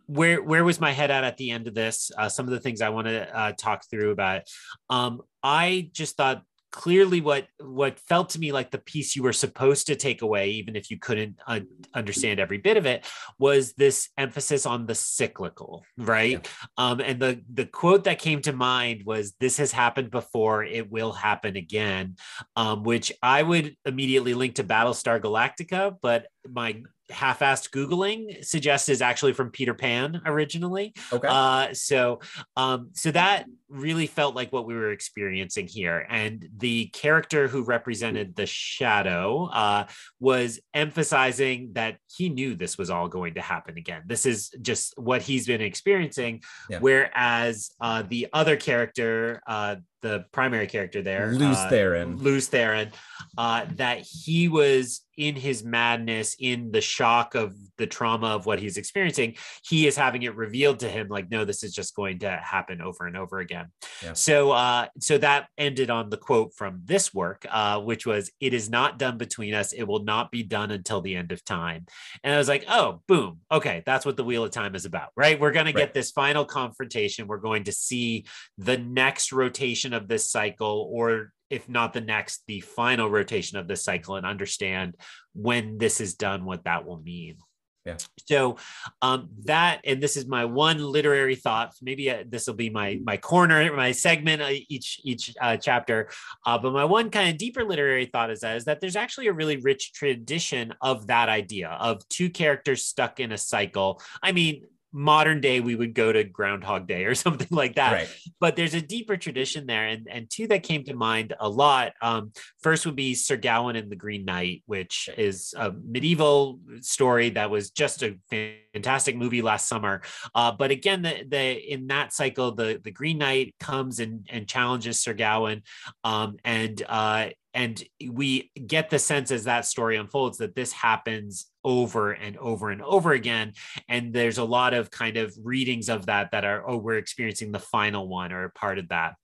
where where was my head at at the end of this? Uh, some of the things I want to uh, talk through about. Um, I just thought clearly what what felt to me like the piece you were supposed to take away even if you couldn't uh, understand every bit of it was this emphasis on the cyclical right yeah. um, and the the quote that came to mind was this has happened before it will happen again um, which i would immediately link to battlestar galactica but my half-assed googling suggests is actually from peter pan originally. Okay. Uh, so um, so that really felt like what we were experiencing here. And the character who represented the shadow uh, was emphasizing that he knew this was all going to happen again. This is just what he's been experiencing. Yeah. whereas uh, the other character uh, the primary character there, Lews uh, Therin, Lews Therin, uh, that he was in his madness, in the shock of the trauma of what he's experiencing, he is having it revealed to him, like, no, this is just going to happen over and over again again. Yeah. So, uh, so that ended on the quote from this work, uh, which was, "It is not done between us. It will not be done until the end of time." And I was like, "Oh, boom, okay, that's what the Wheel of Time is about, right? We're going to get this final confrontation. We're going to see the next rotation of this cycle, or if not the next, the final rotation of this cycle, and understand when this is done, what that will mean." Yeah. So um, that, and this is my one literary thought. Maybe uh, this will be my my corner, my segment uh, each each uh, chapter. Uh, but my one kind of deeper literary thought is that is that there's actually a really rich tradition of that idea of two characters stuck in a cycle. I mean. Modern day, we would go to Groundhog Day or something like that Right. but there's a deeper tradition there and and two that came to mind a lot um first would be sir gawain and the green knight which is a medieval story that was just a fantastic movie last summer uh but again the the in that cycle the the green knight comes and and challenges sir gawain um and uh and we get the sense as that story unfolds that this happens over and over and over again. And there's a lot of kind of readings of that that are oh we're experiencing the final one or part of that.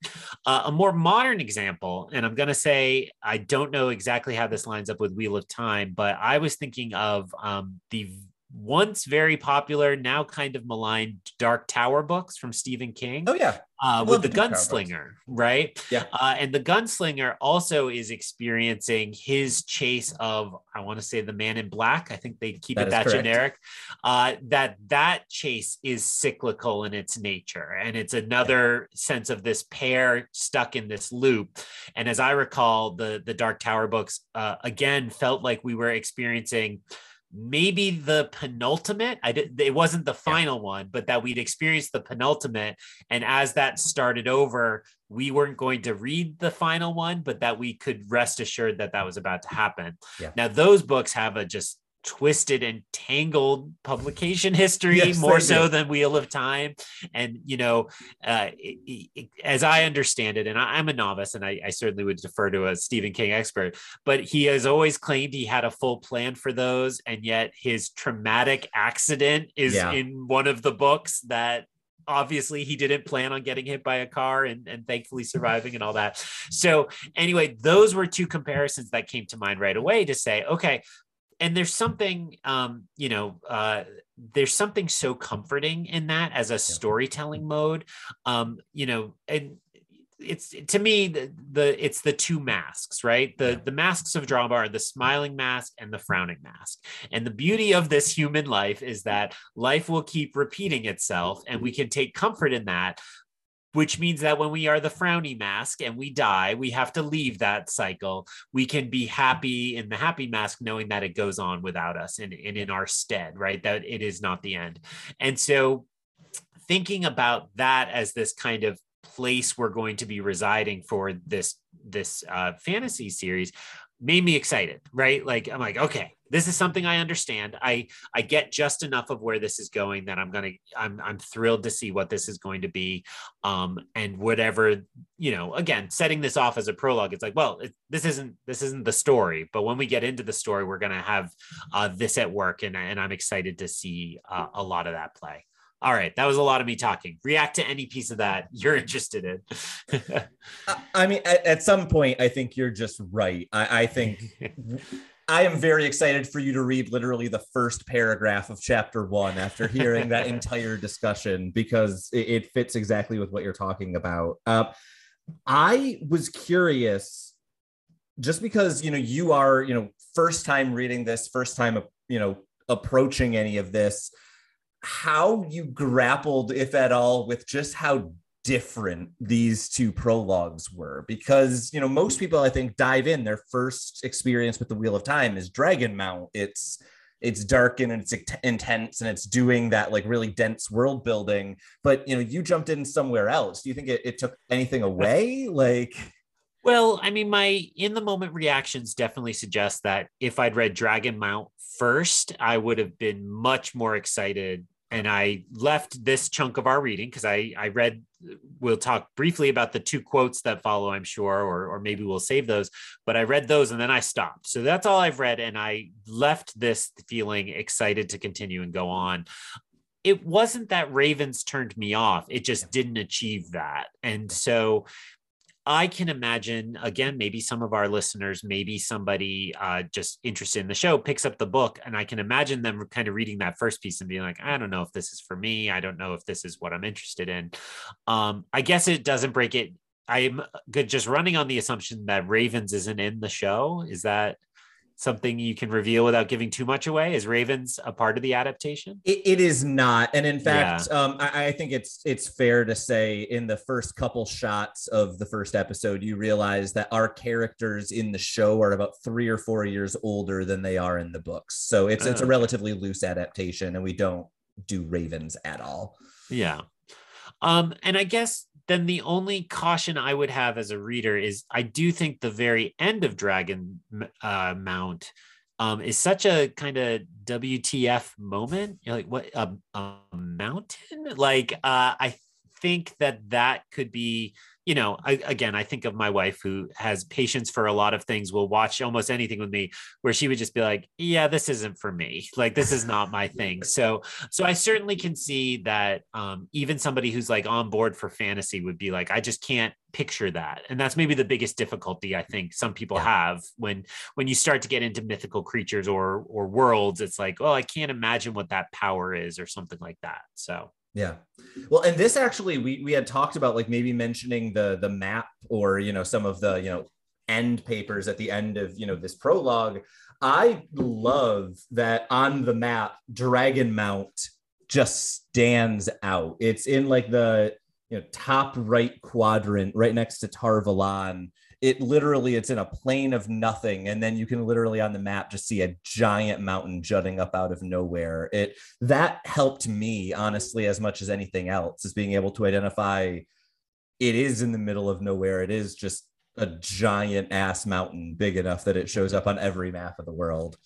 Uh, a more modern example and i'm going to say i don't know exactly how this lines up with wheel of time but i was thinking of um, the once very popular now kind of maligned dark tower books from stephen king Oh yeah. uh, with the the Dark Tower books. gunslinger, right? Yeah. Uh, and the gunslinger also is experiencing his chase of, I want to say, the Man in Black. I think they keep That it that correct. generic. Uh, that that chase is cyclical in its nature, and it's another sense of this pair stuck in this loop. And as I recall, the the Dark Tower books uh, again felt like we were experiencing maybe the penultimate i did it wasn't the final one but that we'd experienced the penultimate. And as that started over we weren't going to read the final one but that we could rest assured that that was about to happen. Yeah. now those books have a just twisted and tangled publication history Yes, more so than wheel of time. And you know uh, it- it- as i understand it and I, i'm a novice and I, I certainly would defer to a stephen king expert but he has always claimed he had a full plan for those and yet his traumatic accident is Yeah. in one of the books that obviously he didn't plan on getting hit by a car and, and thankfully surviving and all that. So anyway those were two comparisons that came to mind right away to say okay and there's something um you know uh there's something so comforting in that as a storytelling mode. Um you know and it's to me the, the it's the two masks right? The Yeah. the masks of drama are the smiling mask and the frowning mask. And the beauty of this human life is that life will keep repeating itself and we can take comfort in that which means that when we are the frowny mask and we die we have to leave that cycle. We can be happy in the happy mask knowing that it goes on without us and, and in our stead right? That it is not the end. And so thinking about that as this kind of place we're going to be residing for this this uh, fantasy series made me excited right? Like i'm like okay this is something i understand. I i get just enough of where this is going that i'm gonna i'm i'm thrilled to see what this is going to be. Um and whatever you know again setting this off as a prologue it's like well it, this isn't this isn't the story but when we get into the story we're gonna have uh this at work and, and i'm excited to see uh, a lot of that play. All right that was a lot of me talking. React to any piece of that you're interested in. I- mean, at, at some point, I think you're just right. I, I think I am very excited for you to read literally the first paragraph of chapter one after hearing that entire discussion because it, it fits exactly with what you're talking about. Uh, I was curious, just because you know you are you know first time reading this, first time you know approaching any of this, how you grappled, if at all, with just how different these two prologues were because you know most people i think dive in. Their first experience with the wheel of time is Dragonmount. It's it's dark and it's intense and it's doing that like really dense world building. But you know you jumped in somewhere else. Do you think it, it took anything away? Like Well, I mean, my in the moment reactions definitely suggest that if I'd read Dragonmount first, I would have been much more excited. And I left this chunk of our reading because I I read. We'll talk briefly about the two quotes that follow, I'm sure, or or maybe we'll save those. But I read those and then I stopped. So that's all I've read, and I left this feeling excited to continue and go on it wasn't that Ravens turned me off. It just didn't achieve that. And so I can imagine, again, maybe some of our listeners, maybe somebody uh, just interested in the show picks up the book, and I can imagine them kind of reading that first piece and being like, I don't know if this is for me. I don't know if this is what I'm interested in. Um, I guess it doesn't break it. I'm good just running on the assumption that Ravens isn't in the show. Is that something you can reveal without giving too much away? Is Ravens a part of the adaptation? it, it is not, and in fact, yeah. um, I, I, think it's it's fair to say in the first couple shots of the first episode, you realize that our characters in the show are about three or four years older than they are in the books. So it's it's a relatively loose adaptation, and we don't do Ravens at all. Yeah. Um, and I guess then the only caution I would have as a reader is I do think the very end of Dragon uh, Mount um, is such a kind of WTF moment. You're like, what a, a mountain? Like, uh, I think that that could be you know, I, again, I think of my wife who has patience for a lot of things, will watch almost anything with me, where she would just be like, "Yeah, this isn't for me. Like, this is not my thing." So, so I certainly can see that um, even somebody who's like on board for fantasy would be like, "I just can't picture that," and that's maybe the biggest difficulty I think some people yeah. have when when you start to get into mythical creatures or or worlds. It's like, "Oh, I can't imagine what that power is," or something like that. So. Yeah. Well, and this actually we we had talked about like maybe mentioning the the map or you know some of the you know end papers at the end of you know this prologue. I love that on the map Dragonmount just stands out. It's in like the you know top right quadrant right next to Tar Valon it literally it's in a plane of nothing and then you can literally on the map just see a giant mountain jutting up out of nowhere. It that helped me honestly as much as anything else is being able to identify it is in the middle of nowhere. It is just a giant ass mountain big enough that it shows up on every map of the world.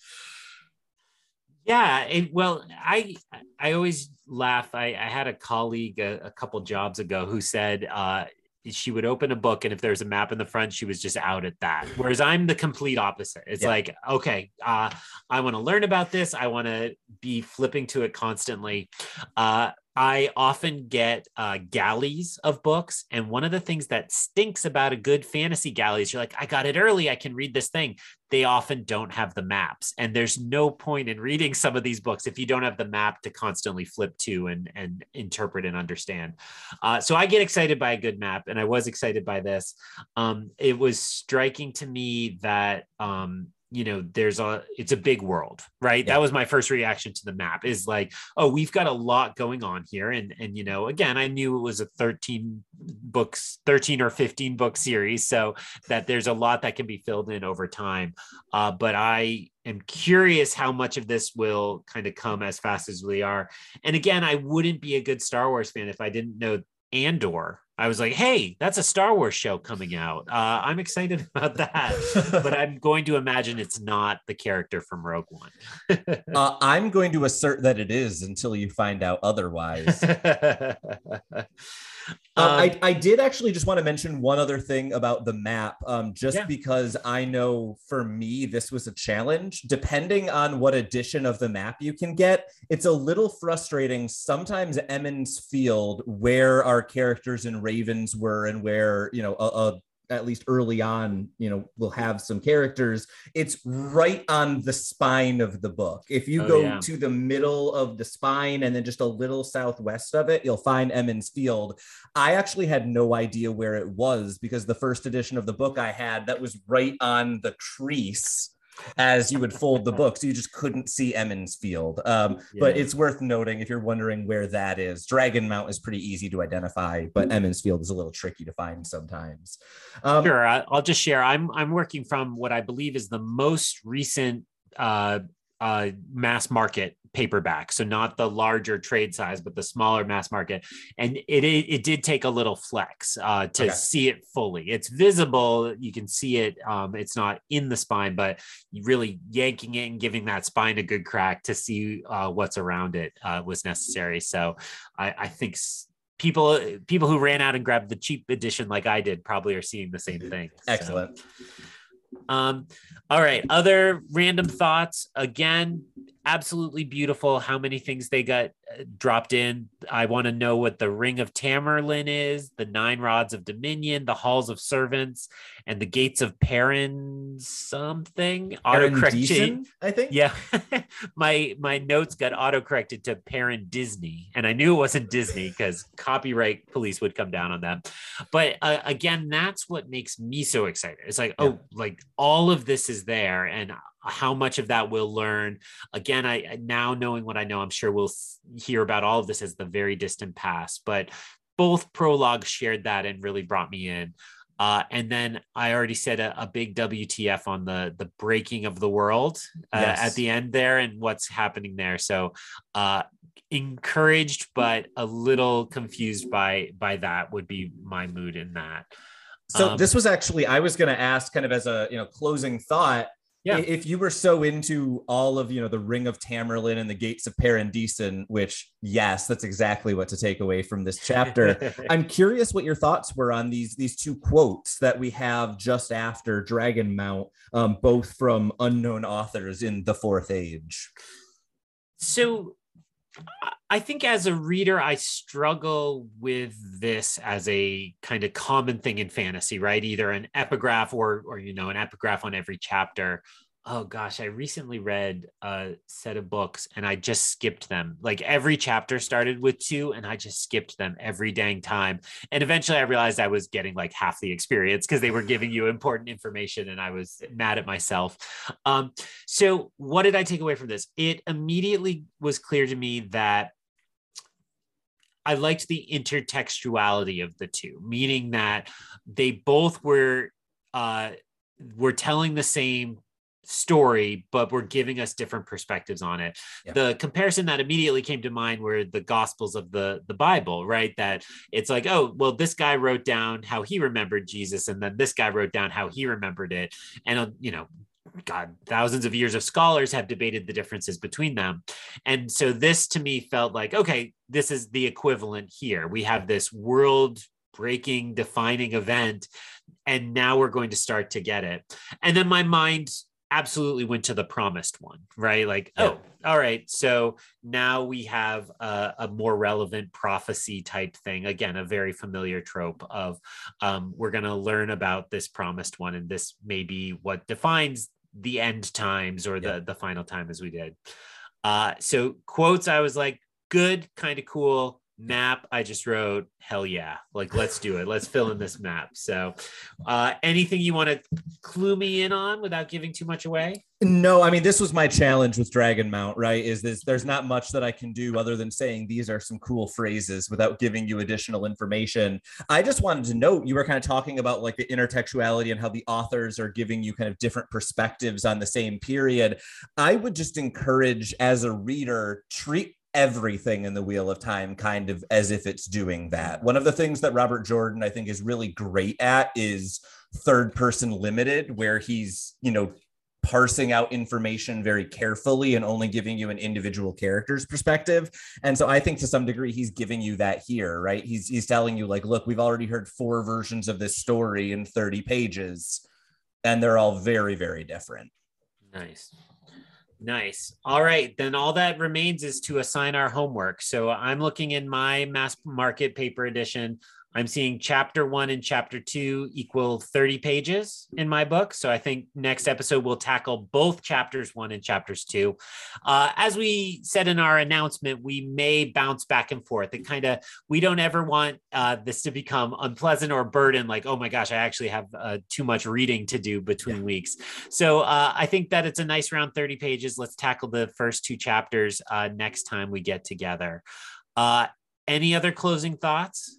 Yeah it, well i i always laugh. I, I had a colleague a, a couple jobs ago who said uh, she would open a book and if there's a map in the front she was just out at that. Whereas i'm the complete opposite. It's yeah. like okay uh, i want to learn about this. I want to be flipping to it constantly. Uh, I often get uh, galleys of books. And one of the things that stinks about a good fantasy galley is you're like, I got it early. I can read this thing. They often don't have the maps. And there's no point in reading some of these books if you don't have the map to constantly flip to and, and interpret and understand. Uh, so I get excited by a good map. And I was excited by this. Um, it was striking to me that um, you know there's a it's a big world right? Yeah. that was my first reaction to the map is like oh we've got a lot going on here. And and you know again i knew it was a 13 books 13 or 15 book series so that there's a lot that can be filled in over time. Uh, but i am curious how much of this will kind of come as fast as we are. And again i wouldn't be a good star wars fan if i didn't know andor I was like, hey, that's a Star Wars show coming out. Uh, I'm excited about that. but I'm going to imagine it's not the character from Rogue One. uh, I'm going to assert that it is until you find out otherwise. Uh, um, I, I did actually just want to mention one other thing about the map, um, just yeah. because I know for me this was a challenge. Depending on what edition of the map you can get, it's a little frustrating. Sometimes Emond's Field, where our characters and Ravens were, and where you know a, a at least early on, you know, will have some characters. It's right on the spine of the book. If you oh, go yeah. to the middle of the spine and then just a little southwest of it, you'll find Emond's Field. I actually had no idea where it was because the first edition of the book I had that was right on the crease as you would fold the book. So you just couldn't see Emond's Field. Um, yeah. But it's worth noting if you're wondering where that is, Dragonmount is pretty easy to identify, but Emond's Field is a little tricky to find sometimes. Um, sure, I'll just share. I'm I'm working from what I believe is the most recent uh, uh, mass market paperback so not the larger trade size but the smaller mass market and it it, it did take a little flex uh, to okay. see it fully it's visible you can see it um, it's not in the spine but really yanking it and giving that spine a good crack to see uh, what's around it uh, was necessary so I, I think people people who ran out and grabbed the cheap edition like I did probably are seeing the same thing. Excellent. So. Um, all right. Other random thoughts. Again, absolutely beautiful how many things they got uh, dropped in. I want to know what the Ring of Tamerlane is, the Nine Rods of Dominion, the Halls of Servants, and the Gates of Perrin something. Autocorrection, I think. Yeah. my my notes got autocorrected to Perrin Disney, and I knew it wasn't Disney because copyright police would come down on that. But uh, again, that's what makes me so excited. It's like, yeah. oh, like all of this is there, and how much of that we'll learn again i now knowing what i know i'm sure we'll hear about all of this as the very distant past but both prologues shared that and really brought me in uh, and then I already said a, a, big WTF on the the breaking of the world uh, yes. at the end there and what's happening there. So uh, encouraged, but a little confused by by that would be my mood in that. So um, this was actually I was going to ask kind of as a you know closing thought yeah. If you were so into all of, you know, the Ring of Tamerlane and the Gates of Paaran Disen, which yes, that's exactly what to take away from this chapter. I'm curious what your thoughts were on these these two quotes that we have just after Dragonmount, um, both from unknown authors in the Fourth Age. So I think as a reader, I struggle with this as a kind of common thing in fantasy, right? Either an epigraph or, or you know, an epigraph on every chapter. Oh gosh, I recently read a set of books and I just skipped them. Like every chapter started with two, and I just skipped them every dang time. And eventually, I realized I was getting like half the experience because they were giving you important information, and I was mad at myself. Um, so, what did I take away from this? It immediately was clear to me that I liked the intertextuality of the two, meaning that they both were uh, were telling the same story, but we're giving us different perspectives on it. Yeah. The comparison that immediately came to mind were the Gospels of the the Bible, right? That it's like, oh, well, this guy wrote down how he remembered Jesus, and then this guy wrote down how he remembered it, and uh, you know, God, thousands of years of scholars have debated the differences between them. And so this to me felt like, okay, this is the equivalent here. We have this world breaking, defining event, and now we're going to start to get it. And then my mind absolutely went to the promised one, right? Like, yeah. oh, all right. So now we have a, a, more relevant prophecy type thing. Again, a very familiar trope of um, we're going to learn about this promised one, and this may be what defines the end times or the the final time as we did. Uh, so quotes, I was like, good, kind of cool. Map, I just wrote, hell yeah, like let's do it. Let's fill in this map. So, uh, anything you want to clue me in on without giving too much away? No, I mean this was my challenge with Dragonmount, right? Is this there's not much that I can do other than saying these are some cool phrases without giving you additional information. I just wanted to note you were kind of talking about like the intertextuality and how the authors are giving you kind of different perspectives on the same period. I would just encourage as a reader treat everything in the wheel of time kind of as if it's doing that one of the things that robert jordan i think is really great at is third person limited where he's you know parsing out information very carefully and only giving you an individual character's perspective. And so I think to some degree he's giving you that here, right? He's he's telling you like, look, we've already heard four versions of this story in 30 pages and they're all very very different. Nice. Nice. All right. Then all that remains is to assign our homework. So I'm looking in my mass market paper edition. I'm seeing chapter one and chapter two equal 30 pages in my book. So I think next episode we'll tackle both chapters one and chapters two. Uh, as we said in our announcement, we may bounce back and forth. It kind of, we don't ever want uh, this to become unpleasant or burden, like, oh my gosh, I actually have uh, too much reading to do between yeah. weeks. So uh, I think that it's a nice round 30 pages. Let's tackle the first two chapters uh, next time we get together. Uh, any other closing thoughts?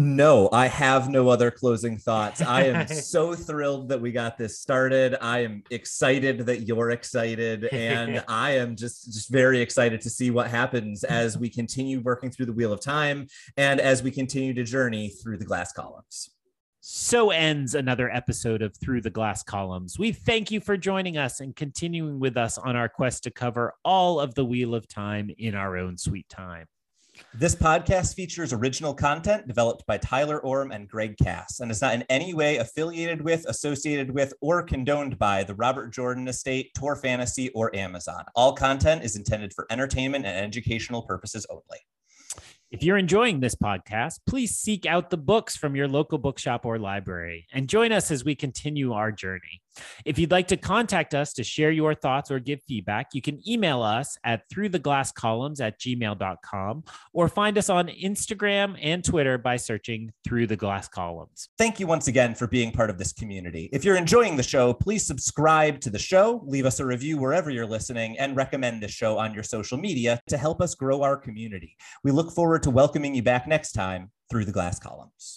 No, I have no other closing thoughts. I am so thrilled that we got this started. I am excited that you're excited and I am just just very excited to see what happens as we continue working through the wheel of time and as we continue to journey through the glass columns. So ends another episode of Through the Glass Columns. We thank you for joining us and continuing with us on our quest to cover all of the Wheel of Time in our own sweet time. This podcast features original content developed by Tyler Orm and Greg Cass and is not in any way affiliated with, associated with, or condoned by the Robert Jordan Estate, Tor Fantasy, or Amazon. All content is intended for entertainment and educational purposes only. If you're enjoying this podcast, please seek out the books from your local bookshop or library and join us as we continue our journey. If you'd like to contact us to share your thoughts or give feedback, you can email us at through the glass columns at gmail.com or find us on Instagram and Twitter by searching through the glass columns. Thank you once again for being part of this community. If you're enjoying the show, please subscribe to the show, leave us a review wherever you're listening, and recommend the show on your social media to help us grow our community. We look forward to welcoming you back next time through the glass columns.